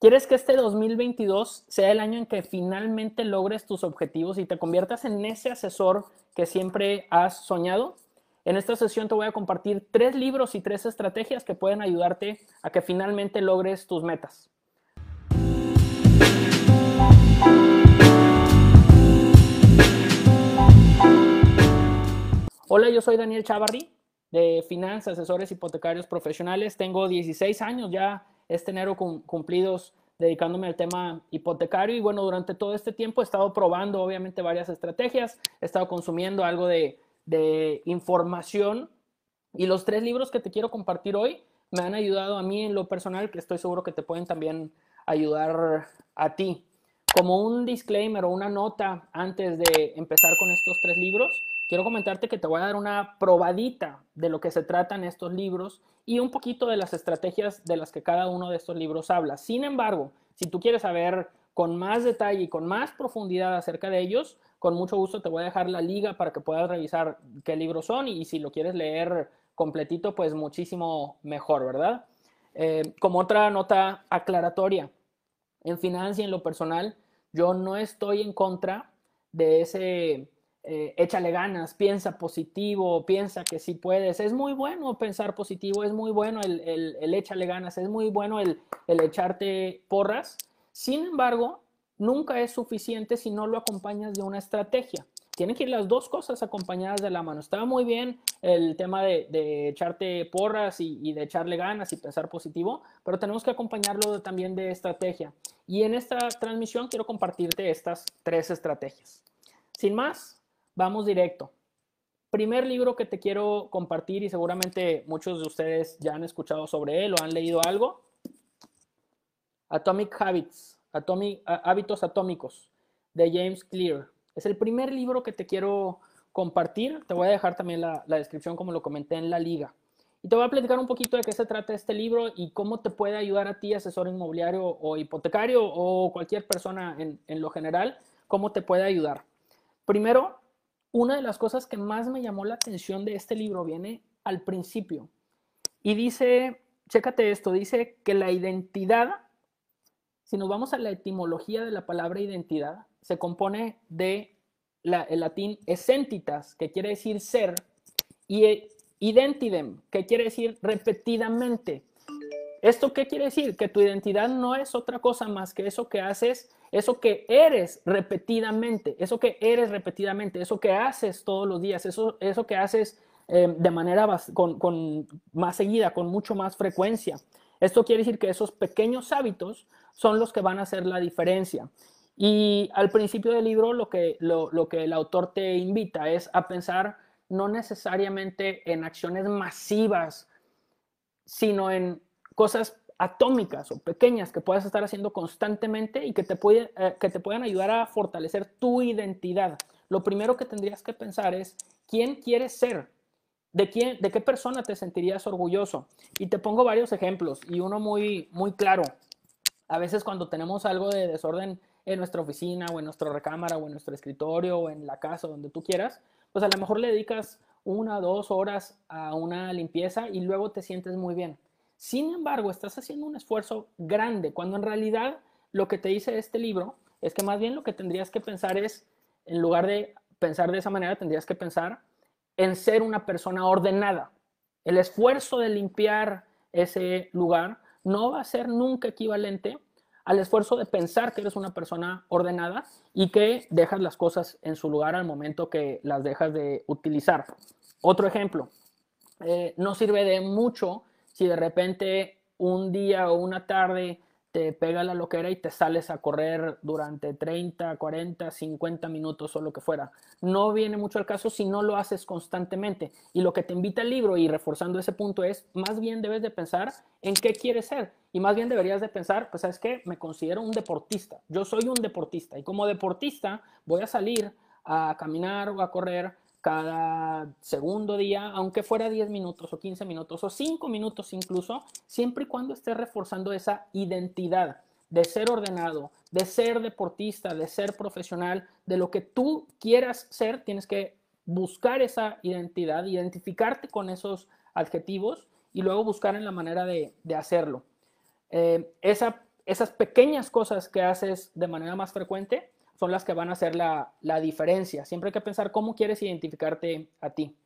¿Quieres que este 2022 sea el año en que finalmente logres tus objetivos y te conviertas en ese asesor que siempre has soñado? En esta sesión te voy a compartir tres libros y tres estrategias que pueden ayudarte a que finalmente logres tus metas. Hola, yo soy Daniel Chavarri de Finanzas, Asesores Hipotecarios Profesionales. Tengo 16 años ya este enero cumplidos dedicándome al tema hipotecario. Y bueno, durante todo este tiempo he estado probando obviamente varias estrategias, he estado consumiendo algo de, de información. Y los tres libros que te quiero compartir hoy me han ayudado a mí en lo personal, que estoy seguro que te pueden también ayudar a ti. Como un disclaimer o una nota antes de empezar con estos tres libros, quiero comentarte que te voy a dar una probadita de lo que se tratan estos libros y un poquito de las estrategias de las que cada uno de estos libros habla. Sin embargo, si tú quieres saber con más detalle y con más profundidad acerca de ellos, con mucho gusto te voy a dejar la liga para que puedas revisar qué libros son y, si lo quieres leer completito, pues muchísimo mejor, ¿verdad? Eh, como otra nota aclaratoria, en financia, en lo personal, yo no estoy en contra de ese eh, échale ganas, piensa positivo, piensa que sí puedes. Es muy bueno pensar positivo, es muy bueno el, el, échale ganas, es muy bueno el, el echarte porras. Sin embargo, nunca es suficiente si no lo acompañas de una estrategia. Tienen que ir las dos cosas acompañadas de la mano. Estaba muy bien el tema de, echarte porras y, y, de echarle ganas y pensar positivo, pero tenemos que acompañarlo también de estrategia. Y en esta transmisión quiero compartirte estas tres estrategias. Sin más, Vamos directo. Primer libro que te quiero compartir y seguramente muchos de ustedes ya han escuchado sobre él o han leído algo. Atomic Habits, Hábitos Atómicos, de James Clear. Es el primer libro que te quiero compartir. Te voy a dejar también la, descripción como lo comenté en la liga. Y te voy a platicar un poquito de qué se trata este libro y cómo te puede ayudar a ti, asesor inmobiliario o hipotecario o cualquier persona en, en lo general, cómo te puede ayudar. Primero, una de las cosas que más me llamó la atención de este libro viene al principio. Y dice, chécate esto, dice que la identidad, si nos vamos a la etimología de la palabra identidad, se compone de el latín essentitas, que quiere decir ser, y identidem, que quiere decir repetidamente. ¿Esto qué quiere decir? Que tu identidad no es otra cosa más que eso que haces eso que eres repetidamente, eso que eres repetidamente, eso que haces todos los días, eso, eso que haces eh, de manera con, más seguida, con mucho más frecuencia. Esto quiere decir que esos pequeños hábitos son los que van a hacer la diferencia. Y al principio del libro lo que, lo, lo que el autor te invita es a pensar no necesariamente en acciones masivas, sino en cosas atómicas o pequeñas que puedas estar haciendo constantemente y que te, puede, eh, que te puedan ayudar a fortalecer tu identidad. Lo primero que tendrías que pensar es, ¿quién quieres ser? ¿De, quién, ¿De qué persona te sentirías orgulloso? Y te pongo varios ejemplos y uno muy, muy claro. A veces cuando tenemos algo de desorden en nuestra oficina o en nuestra recámara o en nuestro escritorio o en la casa, donde tú quieras, pues a lo mejor le dedicas una o dos horas a una limpieza y luego te sientes muy bien sin embargo, estás haciendo un esfuerzo grande, cuando en realidad lo que te dice este libro es que más bien lo que tendrías que pensar es, en lugar de pensar de esa manera, tendrías que pensar en ser una persona ordenada. El esfuerzo de limpiar ese lugar no va a ser nunca equivalente al esfuerzo de pensar que eres una persona ordenada y que dejas las cosas en su lugar al momento que las dejas de utilizar. Otro ejemplo, eh, no sirve de mucho si de repente un día o una tarde te pega la loquera y te sales a correr durante 30, 40, 50 minutos o lo que fuera. No viene mucho al caso si no lo haces constantemente. Y lo que te invita el libro y reforzando ese punto es, más bien debes de pensar en qué quieres ser. Y más bien deberías de pensar, pues sabes que me considero un deportista. Yo soy un deportista y como deportista voy a salir a caminar o a correr cada segundo día, aunque fuera 10 minutos o 15 minutos o 5 minutos incluso, siempre y cuando estés reforzando esa identidad de ser ordenado, de ser deportista, de ser profesional, de lo que tú quieras ser, tienes que buscar esa identidad, identificarte con esos adjetivos y luego buscar en la manera de, hacerlo. Eh, esa esas pequeñas cosas que haces de manera más frecuente son las que van a hacer la, la diferencia. Siempre hay que pensar cómo quieres identificarte a ti.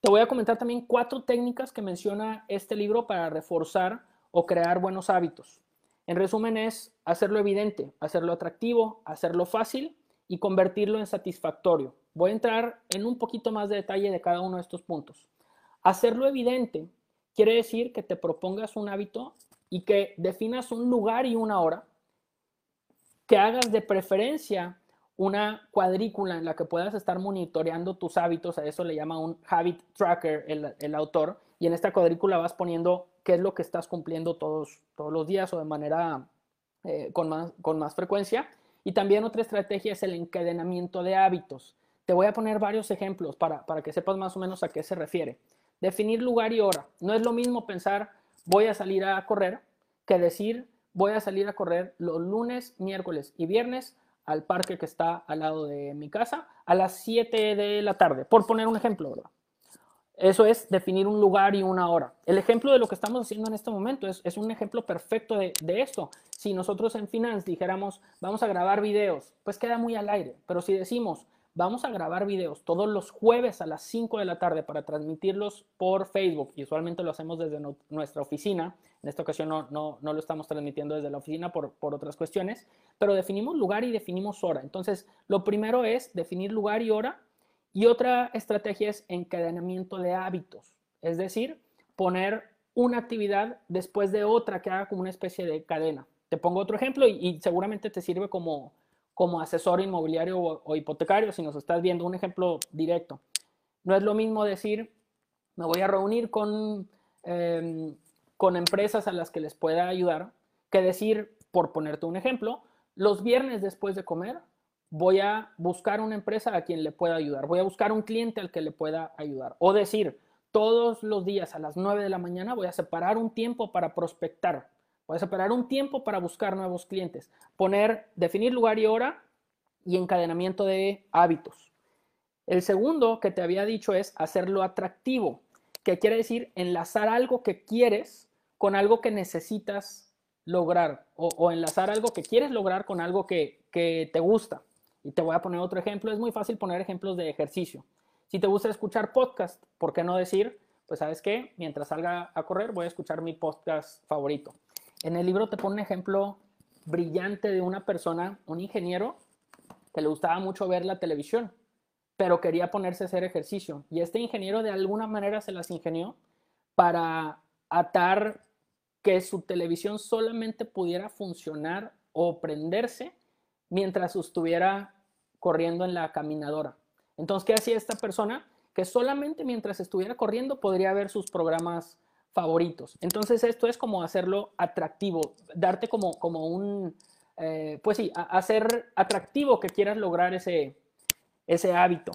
Te voy a comentar también cuatro técnicas que menciona este libro para reforzar o crear buenos hábitos. En resumen es hacerlo evidente, hacerlo atractivo, hacerlo fácil y convertirlo en satisfactorio. Voy a entrar en un poquito más de detalle de cada uno de estos puntos. Hacerlo evidente quiere decir que te propongas un hábito y que definas un lugar y una hora, que hagas de preferencia una cuadrícula en la que puedas estar monitoreando tus hábitos, a eso le llama un habit tracker el, autor, y en esta cuadrícula vas poniendo qué es lo que estás cumpliendo todos, los días o de manera eh, con, más, con más frecuencia. Y también otra estrategia es el encadenamiento de hábitos. Te voy a poner varios ejemplos para, para que sepas más o menos a qué se refiere. Definir lugar y hora. No es lo mismo pensar voy a salir a correr que decir voy a salir a correr los lunes, miércoles y viernes al parque que está al lado de mi casa a las 7 de la tarde, por poner un ejemplo, ¿verdad? Eso es definir un lugar y una hora. El ejemplo de lo que estamos haciendo en este momento es, un ejemplo perfecto de, de, esto. Si nosotros en Finance dijéramos, vamos a grabar videos, pues queda muy al aire. Pero si decimos, vamos a grabar videos todos los jueves a las 5 de la tarde para transmitirlos por Facebook, y usualmente lo hacemos desde nuestra oficina, en esta ocasión no, no, no, lo estamos transmitiendo desde la oficina por, por otras cuestiones, pero definimos lugar y definimos hora. Entonces, lo primero es definir lugar y hora y otra estrategia es encadenamiento de hábitos, es decir, poner una actividad después de otra que haga como una especie de cadena. Te pongo otro ejemplo y, seguramente te sirve como, como asesor inmobiliario o, hipotecario si nos estás viendo un ejemplo directo. No es lo mismo decir, me voy a reunir con, em, con empresas a las que les pueda ayudar, que decir, por ponerte un ejemplo, los viernes después de comer voy a buscar una empresa a quien le pueda ayudar, voy a buscar un cliente al que le pueda ayudar. O decir, todos los días a las 9 de la mañana voy a separar un tiempo para prospectar, a separar un tiempo para buscar nuevos clientes, poner, definir lugar y hora y encadenamiento de hábitos. El segundo que te había dicho es hacerlo atractivo, que quiere decir enlazar algo que quieres con algo que necesitas lograr o, enlazar algo que quieres lograr con algo que, que te gusta. Y te voy a poner otro ejemplo. Es muy fácil poner ejemplos de ejercicio. Si te gusta escuchar podcast, ¿por qué no decir, pues sabes qué, mientras salga a correr voy a escuchar mi podcast favorito? En el libro te pone un ejemplo brillante de una persona, un ingeniero, que le gustaba mucho ver la televisión, pero quería ponerse a hacer ejercicio. Y este ingeniero de alguna manera se las ingenió para atar que su televisión solamente pudiera funcionar o prenderse mientras estuviera corriendo en la caminadora. Entonces, ¿qué hacía esta persona? Que solamente mientras estuviera corriendo podría ver sus programas favoritos. Entonces, esto es como hacerlo atractivo, darte como, como un, eh, pues sí, hacer atractivo que quieras lograr ese, ese hábito.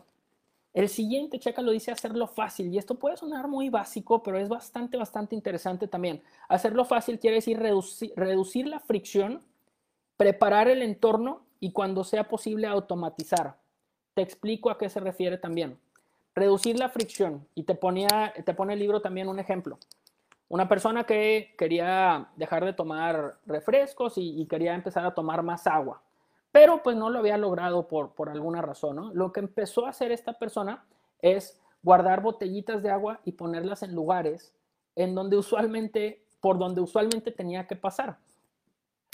El siguiente, checa, lo dice hacerlo fácil. Y esto puede sonar muy básico, pero es bastante, bastante interesante también. Hacerlo fácil quiere decir reducir, reducir la fricción preparar el entorno y cuando sea posible automatizar. Te explico a qué se refiere también. Reducir la fricción. Y te, ponía, te pone el libro también un ejemplo. Una persona que quería dejar de tomar refrescos y, quería empezar a tomar más agua, pero pues no lo había logrado por, por alguna razón. Lo que empezó a hacer esta persona es guardar botellitas de agua y ponerlas en lugares en donde usualmente, por donde usualmente tenía que pasar.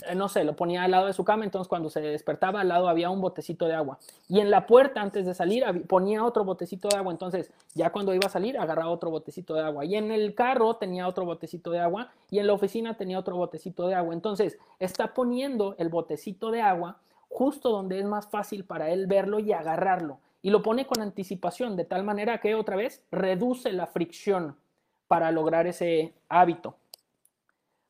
Eh, no sé, lo ponía al lado de su cama, entonces cuando se despertaba al lado había un botecito de agua. Y en la puerta antes de salir ponía otro botecito de agua, entonces ya cuando iba a salir agarraba otro botecito de agua. Y en el carro tenía otro botecito de agua y en la oficina tenía otro botecito de agua. Entonces está poniendo el botecito de agua justo donde es más fácil para él verlo y agarrarlo. Y lo pone con anticipación, de tal manera que otra vez reduce la fricción para lograr ese hábito.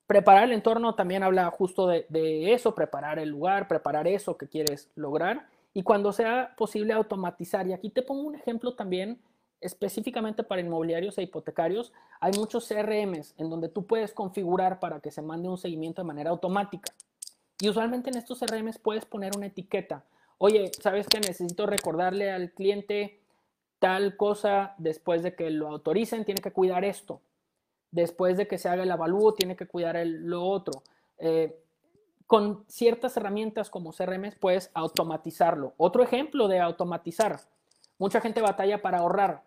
Preparar el entorno también habla justo de, eso, preparar el lugar, preparar eso que quieres lograr y cuando sea posible automatizar. Y aquí te pongo un ejemplo también específicamente para inmobiliarios e hipotecarios. Hay muchos CRMs en donde tú puedes configurar para que se mande un seguimiento de manera automática. Y usualmente en estos CRMs puedes poner una etiqueta. Oye, ¿sabes que necesito recordarle al cliente tal cosa después de que lo autoricen? Tiene que cuidar esto después de que se haga el avalúo, tiene que cuidar el, lo otro. Eh, con ciertas herramientas como CRM puedes automatizarlo. Otro ejemplo de automatizar. Mucha gente batalla para ahorrar.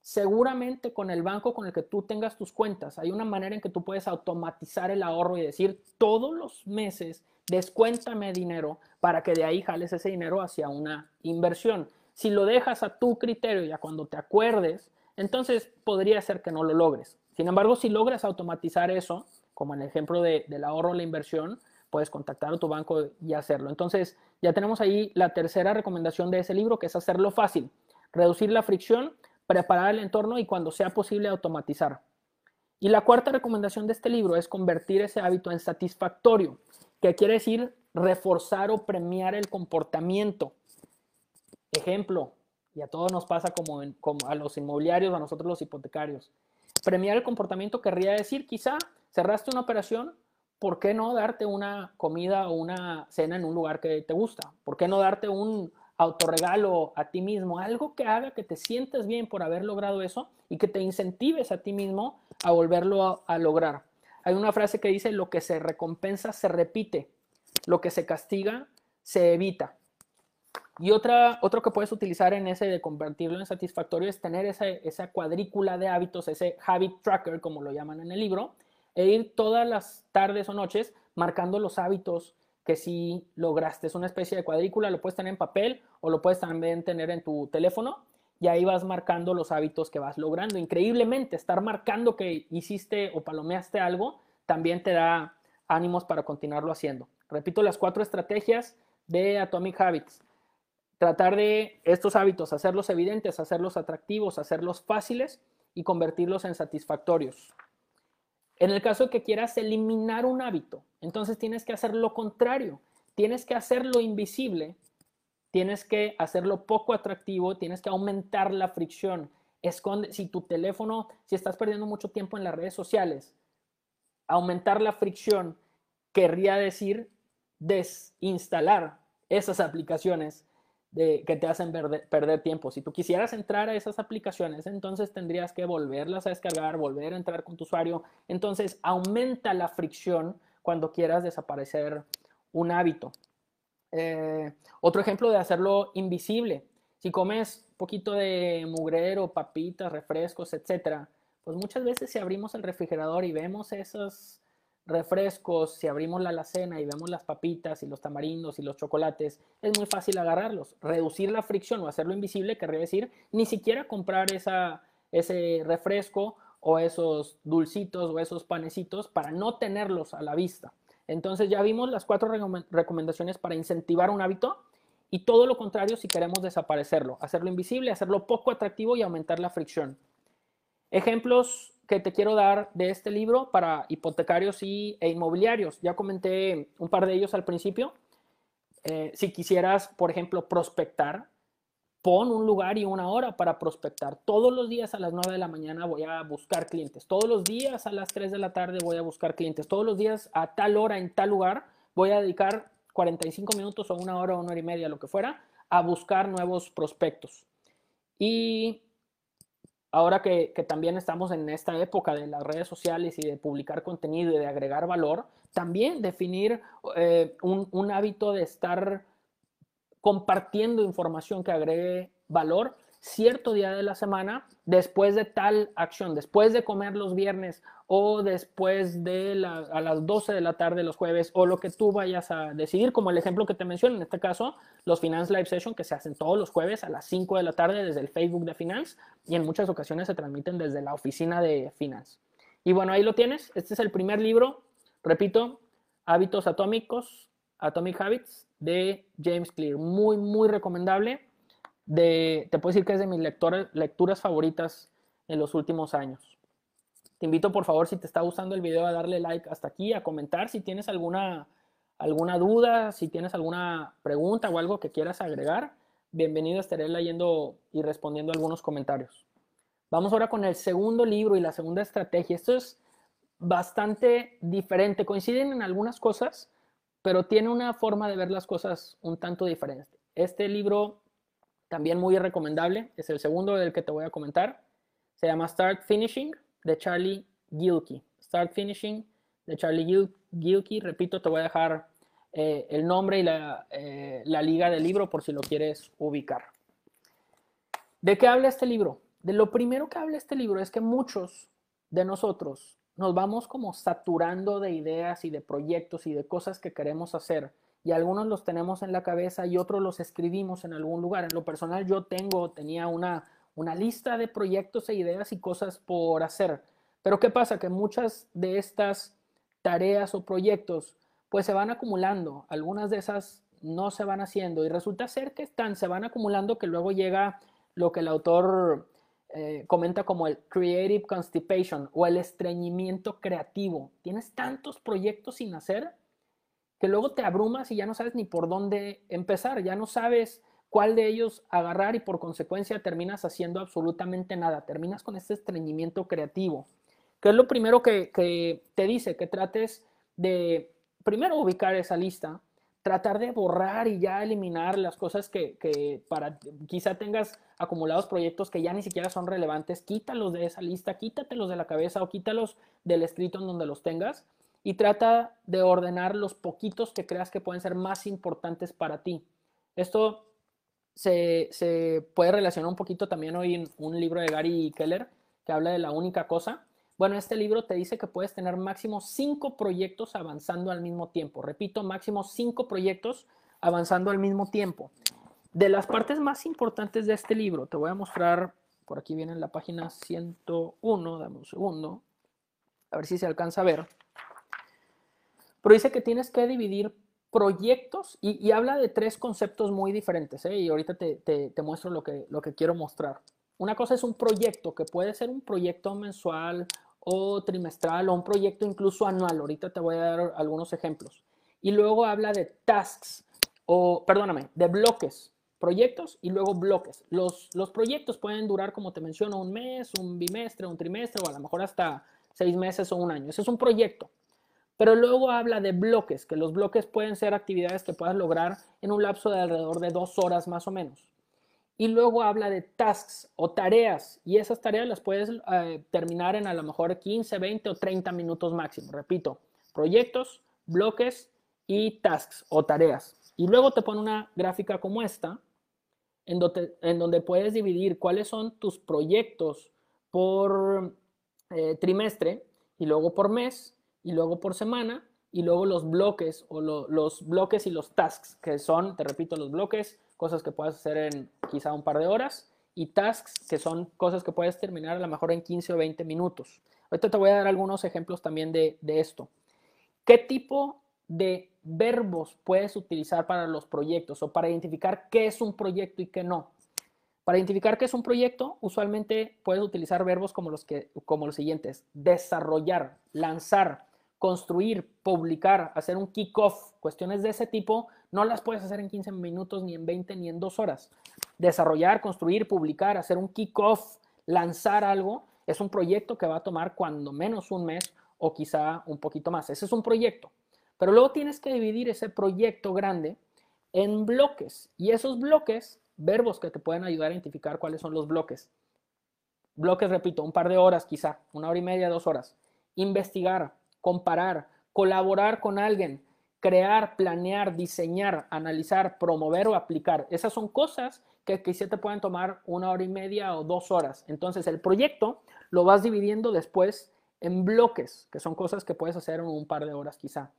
Seguramente con el banco con el que tú tengas tus cuentas, hay una manera en que tú puedes automatizar el ahorro y decir todos los meses descuéntame dinero para que de ahí jales ese dinero hacia una inversión. Si lo dejas a tu criterio ya cuando te acuerdes, entonces podría ser que no lo logres. Sin embargo, si logras automatizar eso, como en el ejemplo del ahorro o la inversión, puedes contactar a tu banco y hacerlo. Entonces, ya tenemos ahí la tercera recomendación de ese libro, que es hacerlo fácil, reducir la fricción, preparar el entorno y cuando sea posible automatizar. Y la cuarta recomendación de este libro es convertir ese hábito en satisfactorio, que quiere decir reforzar o premiar el comportamiento. Ejemplo, y a todos nos pasa como a los inmobiliarios, a nosotros los hipotecarios. Premiar el comportamiento querría decir, quizá cerraste una operación, ¿por qué no darte una comida o una cena en un lugar que te gusta? ¿Por qué no darte un autorregalo a ti mismo? Algo que haga que te sientas bien por haber logrado eso y que te incentives a ti mismo a volverlo a, lograr. Hay una frase que dice, lo que se recompensa se repite, lo que se castiga se evita. Y otra, otro que puedes utilizar en ese de convertirlo en satisfactorio es tener esa, esa cuadrícula de hábitos, ese habit tracker, como lo llaman en el libro, e ir todas las tardes o noches marcando los hábitos que si lograste. Es una especie de cuadrícula, lo puedes tener en papel o lo puedes también tener en tu teléfono y ahí vas marcando los hábitos que vas logrando. Increíblemente, estar marcando que hiciste o palomeaste algo también te da ánimos para continuarlo haciendo. Repito las cuatro estrategias de Atomic Habits. Tratar de estos hábitos, hacerlos evidentes, hacerlos atractivos, hacerlos fáciles y convertirlos en satisfactorios. En el caso de que quieras eliminar un hábito, entonces tienes que hacer lo contrario. Tienes que hacerlo invisible, tienes que hacerlo poco atractivo, tienes que aumentar la fricción. Esconde, si tu teléfono, si estás perdiendo mucho tiempo en las redes sociales, aumentar la fricción querría decir desinstalar esas aplicaciones que te hacen perder, tiempo. Si tú quisieras entrar a esas aplicaciones, entonces tendrías que volverlas a descargar, volver a entrar con tu usuario. Entonces aumenta la fricción cuando quieras desaparecer un hábito. Eh, otro ejemplo de hacerlo invisible. Si comes poquito de mugrero, papitas, refrescos, etcétera, pues muchas veces si abrimos el refrigerador y vemos esos refrescos, si abrimos la alacena y vemos las papitas y los tamarindos y los chocolates, es muy fácil agarrarlos. Reducir la fricción o hacerlo invisible querría decir ni siquiera comprar esa, ese refresco o esos dulcitos o esos panecitos para no tenerlos a la vista. Entonces ya vimos las cuatro recomendaciones para incentivar un hábito y todo lo contrario si queremos desaparecerlo, hacerlo invisible, hacerlo poco atractivo y aumentar la fricción. Ejemplos que te quiero dar de este libro para hipotecarios y, e inmobiliarios. Ya comenté un par de ellos al principio. Eh, si quisieras, por ejemplo, prospectar, pon un lugar y una hora para prospectar. Todos los días a las 9 de la mañana voy a buscar clientes. Todos los días a las 3 de la tarde voy a buscar clientes. Todos los días a tal hora en tal lugar voy a dedicar 45 minutos o una hora o una hora y media, lo que fuera, a buscar nuevos prospectos. Y ahora que, también estamos en esta época de las redes sociales y de publicar contenido y de agregar valor, también definir eh, un, hábito de estar compartiendo información que agregue valor cierto día de la semana después de tal acción, después de comer los viernes o después de a las 12 de la tarde los jueves o lo que tú vayas a decidir, como el ejemplo que te menciono, en este caso, los Finance Live Session que se hacen todos los jueves a las 5 de la tarde desde el Facebook de Finance y en muchas ocasiones se transmiten desde la oficina de Finance. Y bueno, ahí lo tienes, este es el primer libro, repito, Hábitos Atómicos, Atomic Habits de James Clear, muy, muy recomendable te puedo decir que es de mis lecturas favoritas en los últimos años. Te invito por favor, si te está gustando el video, a darle like hasta aquí, a comentar si tienes alguna, alguna duda, si tienes alguna pregunta o algo que quieras agregar. Bienvenido, estaré leyendo y respondiendo algunos comentarios. Vamos ahora con el segundo libro y la segunda estrategia. Esto es bastante diferente. Coinciden en algunas cosas, pero tiene una forma de ver las cosas un tanto diferente. Este libro también muy recomendable, es el segundo del que te voy a comentar. Se llama Start Finishing de Charlie Gilkey. Start Finishing de Charlie Gilkey. Repito, te voy a dejar eh, el nombre y la, eh, la liga del libro por si lo quieres ubicar. ¿De qué habla este libro? De lo primero que habla este libro es que muchos de nosotros nos vamos como saturando de ideas y de proyectos y de cosas que queremos hacer. Y algunos los tenemos en la cabeza y otros los escribimos en algún lugar. En lo personal yo tengo, tenía una, una lista de proyectos e ideas y cosas por hacer. Pero ¿qué pasa? Que muchas de estas tareas o proyectos pues se van acumulando. Algunas de esas no se van haciendo y resulta ser que están, se van acumulando que luego llega lo que el autor eh, comenta como el creative constipation o el estreñimiento creativo. Tienes tantos proyectos sin hacer que luego te abrumas y ya no sabes ni por dónde empezar, ya no sabes cuál de ellos agarrar y por consecuencia terminas haciendo absolutamente nada, terminas con este estreñimiento creativo, que es lo primero que, que te dice, que trates de primero ubicar esa lista, tratar de borrar y ya eliminar las cosas que, que, para quizá tengas acumulados proyectos que ya ni siquiera son relevantes, quítalos de esa lista, quítatelos de la cabeza o quítalos del escrito en donde los tengas y trata de ordenar los poquitos que creas que pueden ser más importantes para ti. Esto se, se puede relacionar un poquito también hoy en un libro de Gary Keller que habla de la única cosa bueno, este libro te dice que puedes tener máximo cinco proyectos avanzando al mismo tiempo. Repito, máximo cinco proyectos avanzando al mismo tiempo. De las partes más importantes de este libro, te voy a mostrar, por aquí viene en la página 101, dame un segundo, a ver si se alcanza a ver. Pero dice que tienes que dividir proyectos y, habla de tres conceptos muy diferentes, ¿eh? y ahorita te, te, muestro lo que, lo que quiero mostrar. Una cosa es un proyecto, que puede ser un proyecto mensual o trimestral o un proyecto incluso anual. Ahorita te voy a dar algunos ejemplos. Y luego habla de tasks o, perdóname, de bloques, proyectos y luego bloques. Los, los proyectos pueden durar, como te menciono, un mes, un bimestre, un trimestre o a lo mejor hasta seis meses o un año. Ese es un proyecto. Pero luego habla de bloques, que los bloques pueden ser actividades que puedas lograr en un lapso de alrededor de dos horas más o menos y luego habla de tasks o tareas y esas tareas las puedes eh, terminar en a lo mejor 15, 20 o 30 minutos máximo. Repito, proyectos, bloques y tasks o tareas. Y luego te pone una gráfica como esta en donde, puedes dividir cuáles son tus proyectos por eh, trimestre y luego por mes y luego por semana y luego los bloques o los bloques y los tasks que son, te repito, los bloques cosas que puedes hacer en quizá un par de horas, y tasks, que son cosas que puedes terminar a lo mejor en 15 o 20 minutos. Ahorita te voy a dar algunos ejemplos también de, de esto. ¿Qué tipo de verbos puedes utilizar para los proyectos o para identificar qué es un proyecto y qué no? Para identificar qué es un proyecto, usualmente puedes utilizar verbos como los, que, como los siguientes. Desarrollar, lanzar, construir, publicar, hacer un kickoff, cuestiones de ese tipo, no las puedes hacer en 15 minutos, ni en 20, ni en dos horas. Desarrollar, construir, publicar, hacer un kickoff, lanzar algo, es un proyecto que va a tomar cuando menos un mes o quizá un poquito más. Ese es un proyecto. Pero luego tienes que dividir ese proyecto grande en bloques y esos bloques, verbos que te pueden ayudar a identificar cuáles son los bloques. Bloques, repito, un par de horas quizá, una hora y media, dos horas. Investigar, comparar, colaborar con alguien, crear, planear, diseñar, analizar, promover o aplicar. Esas son cosas que quizá te pueden tomar una hora y media o dos horas. Entonces el proyecto lo vas dividiendo después en bloques, que son cosas que puedes hacer en un par de horas quizá.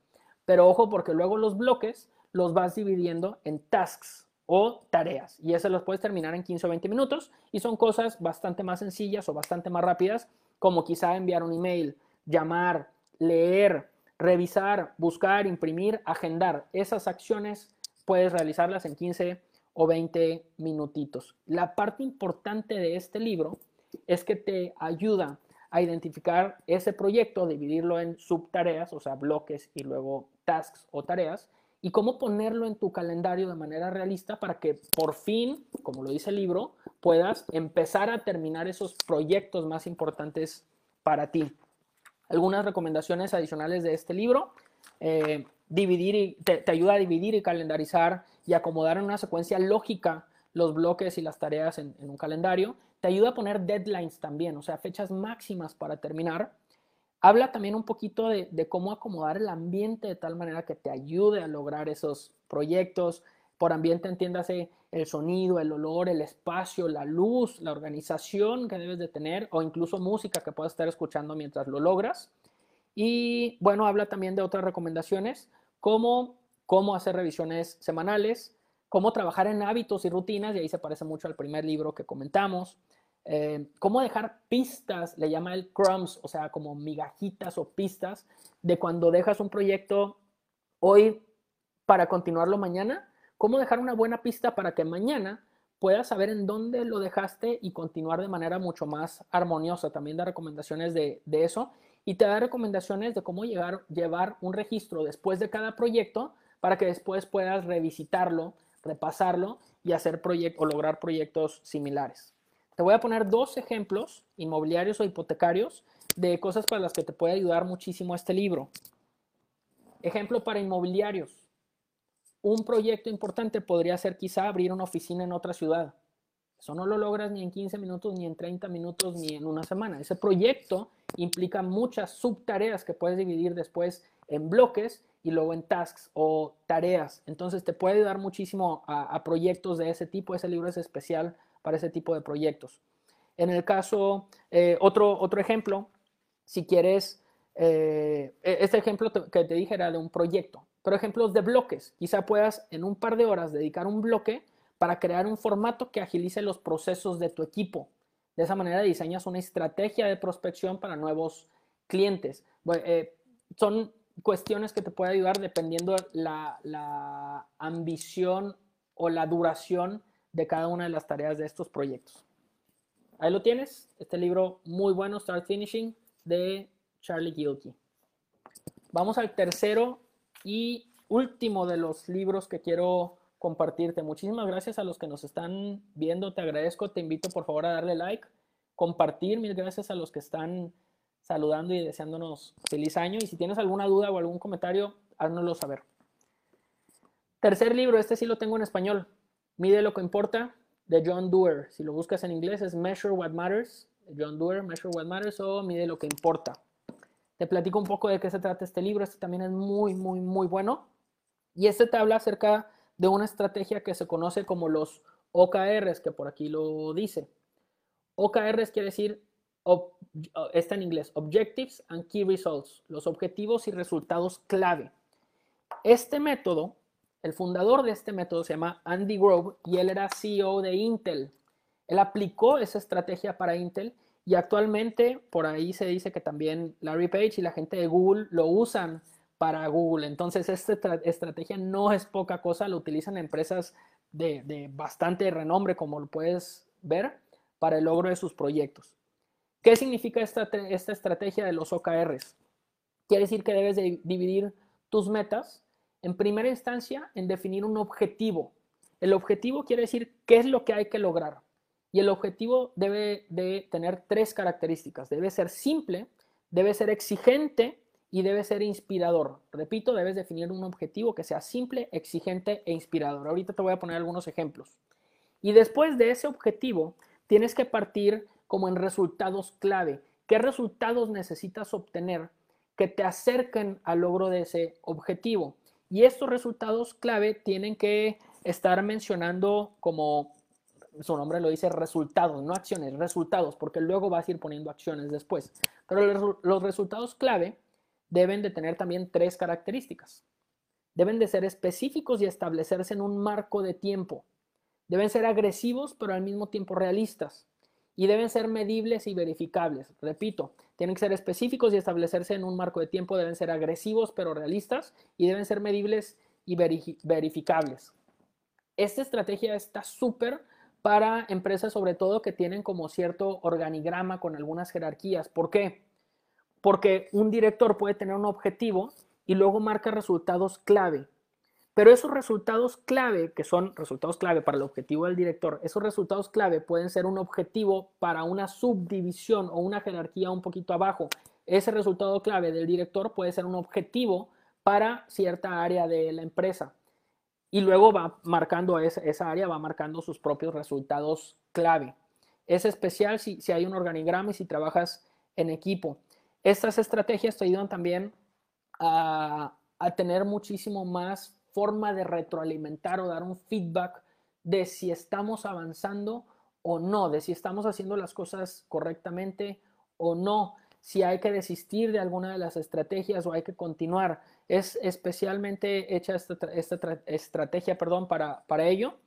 Pero ojo porque luego los bloques los vas dividiendo en tasks o tareas y esas los puedes terminar en 15 o 20 minutos y son cosas bastante más sencillas o bastante más rápidas como quizá enviar un email, llamar, leer, revisar, buscar, imprimir, agendar. Esas acciones puedes realizarlas en 15 o 20 minutitos. La parte importante de este libro es que te ayuda a identificar ese proyecto, dividirlo en subtareas, o sea, bloques y luego tasks o tareas, y cómo ponerlo en tu calendario de manera realista para que por fin, como lo dice el libro, puedas empezar a terminar esos proyectos más importantes para ti algunas recomendaciones adicionales de este libro. Eh, dividir te, ayuda a dividir y calendarizar y acomodar en una secuencia lógica los bloques y las tareas en, un calendario. Te ayuda a poner deadlines también, o sea, fechas máximas para terminar. Habla también un poquito de, cómo acomodar el ambiente de tal manera que te ayude a lograr esos proyectos. Por ambiente entiéndase el sonido, el olor, el espacio, la luz, la organización que debes de tener o incluso música que puedas estar escuchando mientras lo logras. Y bueno, habla también de otras recomendaciones como cómo hacer revisiones semanales, cómo trabajar en hábitos y rutinas, y ahí se parece mucho al primer libro que comentamos, eh, cómo dejar pistas, le llama el crumbs, o sea, como migajitas o pistas de cuando dejas un proyecto hoy para continuarlo mañana, cómo dejar una buena pista para que mañana puedas saber en dónde lo dejaste y continuar de manera mucho más armoniosa. También da recomendaciones de, eso y te da recomendaciones de cómo llegar, llevar un registro después de cada proyecto para que después puedas revisitarlo, repasarlo y hacer proyectos o lograr proyectos similares. Te voy a poner dos ejemplos inmobiliarios o hipotecarios de cosas para las que te puede ayudar muchísimo este libro. Ejemplo para inmobiliarios. Un proyecto importante podría ser quizá abrir una oficina en otra ciudad. Eso no lo logras ni en 15 minutos, ni en 30 minutos, ni en una semana. Ese proyecto implica muchas subtareas que puedes dividir después en bloques y luego en tasks o tareas. Entonces te puede ayudar muchísimo a, proyectos de ese tipo. Ese libro es especial para ese tipo de proyectos. En el caso, eh, otro, otro ejemplo, si quieres, eh, e, este ejemplo que te dije era de un proyecto, pero ejemplos de bloques. Quizá puedas en un par de horas dedicar un bloque para crear un formato que agilice los procesos de tu equipo. De esa manera diseñas una estrategia de prospección para nuevos clientes. Eh, son cuestiones que te pueden ayudar dependiendo la, la ambición o la duración de cada una de las tareas de estos proyectos. Ahí lo tienes, este libro muy bueno, Start Finishing, de Charlie Gilkey. Vamos al tercero y último de los libros que quiero compartirte. Muchísimas gracias a los que nos están viendo, te agradezco, te invito por favor a darle like, compartir, mil gracias a los que están saludando y deseándonos feliz año. Y si tienes alguna duda o algún comentario, háznoslo saber. Tercer libro, este sí lo tengo en español. Mide lo que importa, de John Doerr. Si lo buscas en inglés es Measure What Matters, John Doerr, Measure What Matters o Mide lo que importa. Te platico un poco de qué se trata este libro. Este también es muy, muy, muy bueno. Y este te habla acerca de una estrategia que se conoce como los OKRs, que por aquí lo dice. OKRs quiere decir está en inglés, Objectives and Key Results, los objetivos y resultados clave. Este método, el fundador de este método se llama Andy Grove y él era CEO de Intel. Él aplicó esa estrategia para Intel y actualmente por ahí se dice que también Larry Page y la gente de Google lo usan para Google. Entonces, esta estrategia no es poca cosa, lo utilizan empresas de, bastante renombre, como lo puedes ver, para el logro de sus proyectos. ¿Qué significa esta, esta estrategia de los OKRs? Quiere decir que debes de dividir tus metas en primera instancia en definir un objetivo. El objetivo quiere decir qué es lo que hay que lograr. Y el objetivo debe de tener tres características. Debe ser simple, debe ser exigente y debe ser inspirador. Repito, debes definir un objetivo que sea simple, exigente e inspirador. Ahorita te voy a poner algunos ejemplos. Y después de ese objetivo, tienes que partir como en resultados clave. ¿Qué resultados necesitas obtener que te acerquen al logro de ese objetivo? Y estos resultados clave tienen que estar mencionando como su nombre lo dice resultados, no acciones, resultados, porque luego vas a ir poniendo acciones después. Pero los resultados clave deben de tener también tres características. Deben de ser específicos y establecerse en un marco de tiempo. Deben ser agresivos, pero al mismo tiempo realistas y deben ser medibles y verificables. Repito, tienen que ser específicos y establecerse en un marco de tiempo, deben ser agresivos pero realistas y deben ser medibles y verificables. Esta estrategia está súper para empresas sobre todo que tienen como cierto organigrama con algunas jerarquías. ¿Por qué? Porque un director puede tener un objetivo y luego marca resultados clave. Pero esos resultados clave, que son resultados clave para el objetivo del director, esos resultados clave pueden ser un objetivo para una subdivisión o una jerarquía un poquito abajo. Ese resultado clave del director puede ser un objetivo para cierta área de la empresa. Y luego va marcando esa, esa área, va marcando sus propios resultados clave. Es especial si, si hay un organigrama y si trabajas en equipo. Estas estrategias te ayudan también a, a tener muchísimo más forma de retroalimentar o dar un feedback de si estamos avanzando o no, de si estamos haciendo las cosas correctamente o no, si hay que desistir de alguna de las estrategias o hay que continuar. Es especialmente hecha esta, estrategia perdón, para, para ello.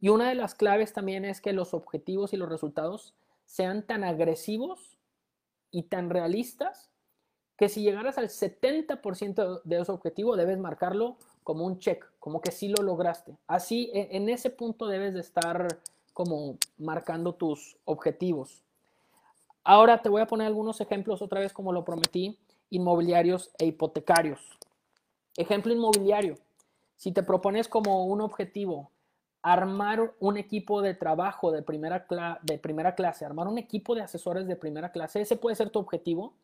Y una de las claves también es que los objetivos y los resultados sean tan agresivos y tan realistas que si llegaras al 70% de ese objetivo debes marcarlo como un check, como que sí lo lograste. Así, e, en ese punto debes de estar como marcando tus objetivos. Ahora te voy a poner algunos ejemplos otra vez como lo prometí, inmobiliarios e hipotecarios. Ejemplo inmobiliario. Si te propones como un objetivo armar un equipo de trabajo de primera, de primera clase, armar un equipo de asesores de primera clase, ese puede ser tu objetivo.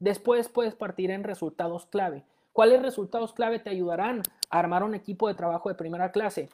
Después puedes partir en resultados clave. ¿Cuáles resultados clave te ayudarán a armar un equipo de trabajo de primera clase?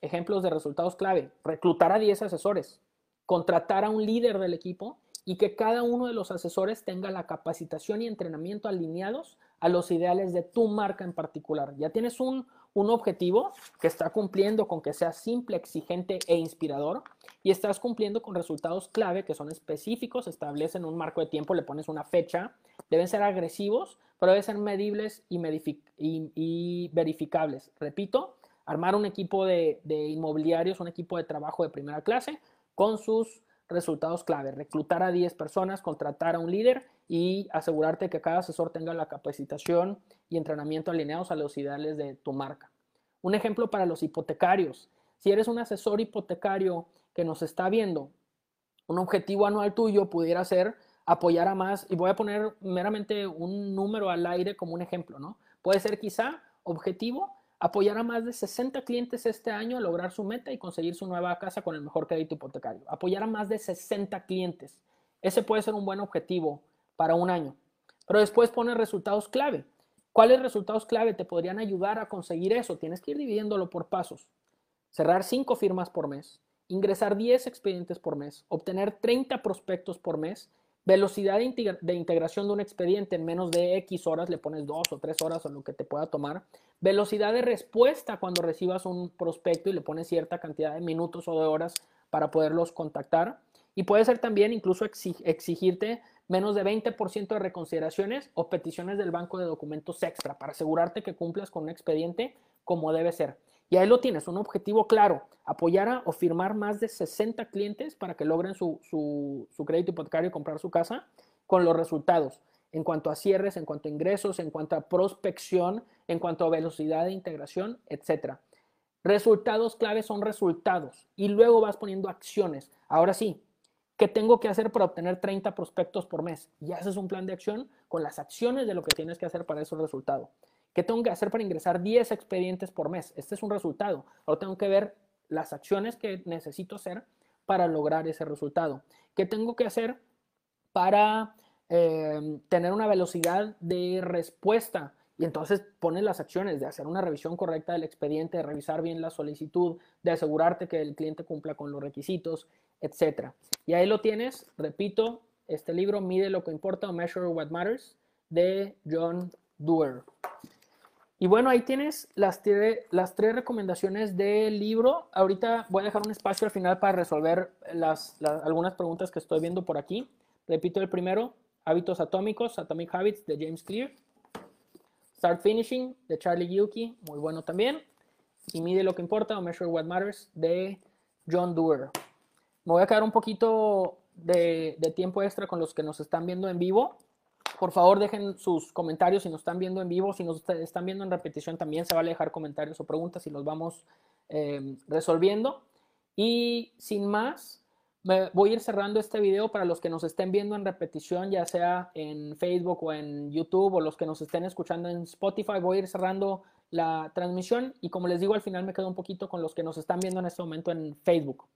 Ejemplos de resultados clave. Reclutar a 10 asesores, contratar a un líder del equipo y que cada uno de los asesores tenga la capacitación y entrenamiento alineados a los ideales de tu marca en particular. Ya tienes un, un objetivo que está cumpliendo con que sea simple, exigente e inspirador y estás cumpliendo con resultados clave que son específicos, establecen un marco de tiempo, le pones una fecha, deben ser agresivos, pero deben ser medibles y, verificables. Repito, armar un equipo de, de inmobiliarios, un equipo de trabajo de primera clase con sus resultados clave, reclutar a 10 personas, contratar a un líder y asegurarte que cada asesor tenga la capacitación y entrenamiento alineados a los ideales de tu marca. Un ejemplo para los hipotecarios. Si eres un asesor hipotecario que nos está viendo, un objetivo anual tuyo pudiera ser apoyar a más, y voy a poner meramente un número al aire como un ejemplo, ¿no? Puede ser quizá objetivo apoyar a más de 60 clientes este año a lograr su meta y conseguir su nueva casa con el mejor crédito hipotecario. Apoyar a más de 60 clientes. Ese puede ser un buen objetivo para un año. Pero después pone resultados clave. ¿Cuáles resultados clave te podrían ayudar a conseguir eso? Tienes que ir dividiéndolo por pasos. Cerrar 5 firmas por mes, ingresar 10 expedientes por mes, obtener 30 prospectos por mes, velocidad de, integración de un expediente en menos de X horas, le pones 2 o 3 horas o lo que te pueda tomar, velocidad de respuesta cuando recibas un prospecto y le pones cierta cantidad de minutos o de horas para poderlos contactar. Y puede ser también incluso exigirte menos de 20% de reconsideraciones o peticiones del banco de documentos extra para asegurarte que cumplas con un expediente como debe ser. Y ahí lo tienes, un objetivo claro, apoyar a, o firmar más de 60 clientes para que logren su, su crédito hipotecario y comprar su casa con los resultados en cuanto a cierres, en cuanto a ingresos, en cuanto a prospección, en cuanto a velocidad de integración, etc. Resultados claves son resultados y luego vas poniendo acciones. Ahora sí, ¿Qué tengo que hacer para obtener 30 prospectos por mes? Y haces un plan de acción con las acciones de lo que tienes que hacer para ese resultado. ¿Qué tengo que hacer para ingresar 10 expedientes por mes? Este es un resultado. Ahora tengo que ver las acciones que necesito hacer para lograr ese resultado. ¿Qué tengo que hacer para eh, tener una velocidad de respuesta? Y entonces pones las acciones de hacer una revisión correcta del expediente, de revisar bien la solicitud, de asegurarte que el cliente cumpla con los requisitos, etc. Y ahí lo tienes, repito, este libro Mide lo que importa o Measure What Matters de John Doerr. Y bueno, ahí tienes las, las tres recomendaciones del libro. Ahorita voy a dejar un espacio al final para resolver las, algunas preguntas que estoy viendo por aquí. Repito el primero, Hábitos Atómicos, Atomic Habits de James Clear. Start Finishing de Charlie Yuki, muy bueno también. Y Mide lo que importa o Measure What Matters de John Doerr. Me voy a quedar un poquito de, tiempo extra con los que nos están viendo en vivo. Por favor, dejen sus comentarios si nos están viendo en vivo. Si nos están viendo en repetición, también se vale dejar comentarios o preguntas y los vamos eh, resolviendo. Y sin más, me voy a ir cerrando este video para los que nos estén viendo en repetición, ya sea en Facebook o en YouTube o los que nos estén escuchando en Spotify. Voy a ir cerrando la transmisión y como les digo, al final me quedo un poquito con los que nos están viendo en este momento en Facebook.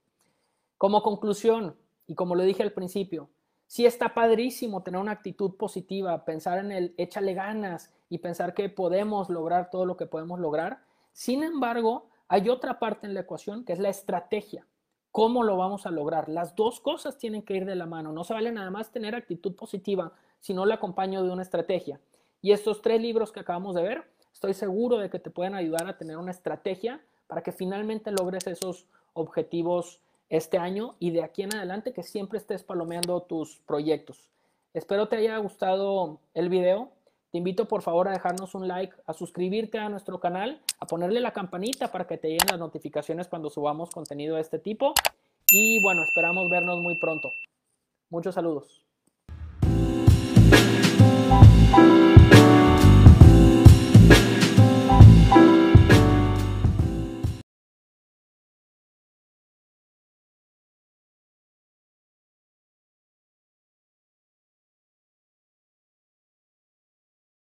Como conclusión, y como lo dije al principio, sí está padrísimo tener una actitud positiva, pensar en el échale ganas y pensar que podemos lograr todo lo que podemos lograr. Sin embargo, hay otra parte en la ecuación que es la estrategia. ¿Cómo lo vamos a lograr? Las dos cosas tienen que ir de la mano. No se vale nada más tener actitud positiva si no la acompaño de una estrategia. Y estos tres libros que acabamos de ver, estoy seguro de que te pueden ayudar a tener una estrategia para que finalmente logres esos objetivos este año y de aquí en adelante que siempre estés palomeando tus proyectos. Espero te haya gustado el video. Te invito por favor a dejarnos un like, a suscribirte a nuestro canal, a ponerle la campanita para que te lleguen las notificaciones cuando subamos contenido de este tipo. Y bueno, esperamos vernos muy pronto. Muchos saludos.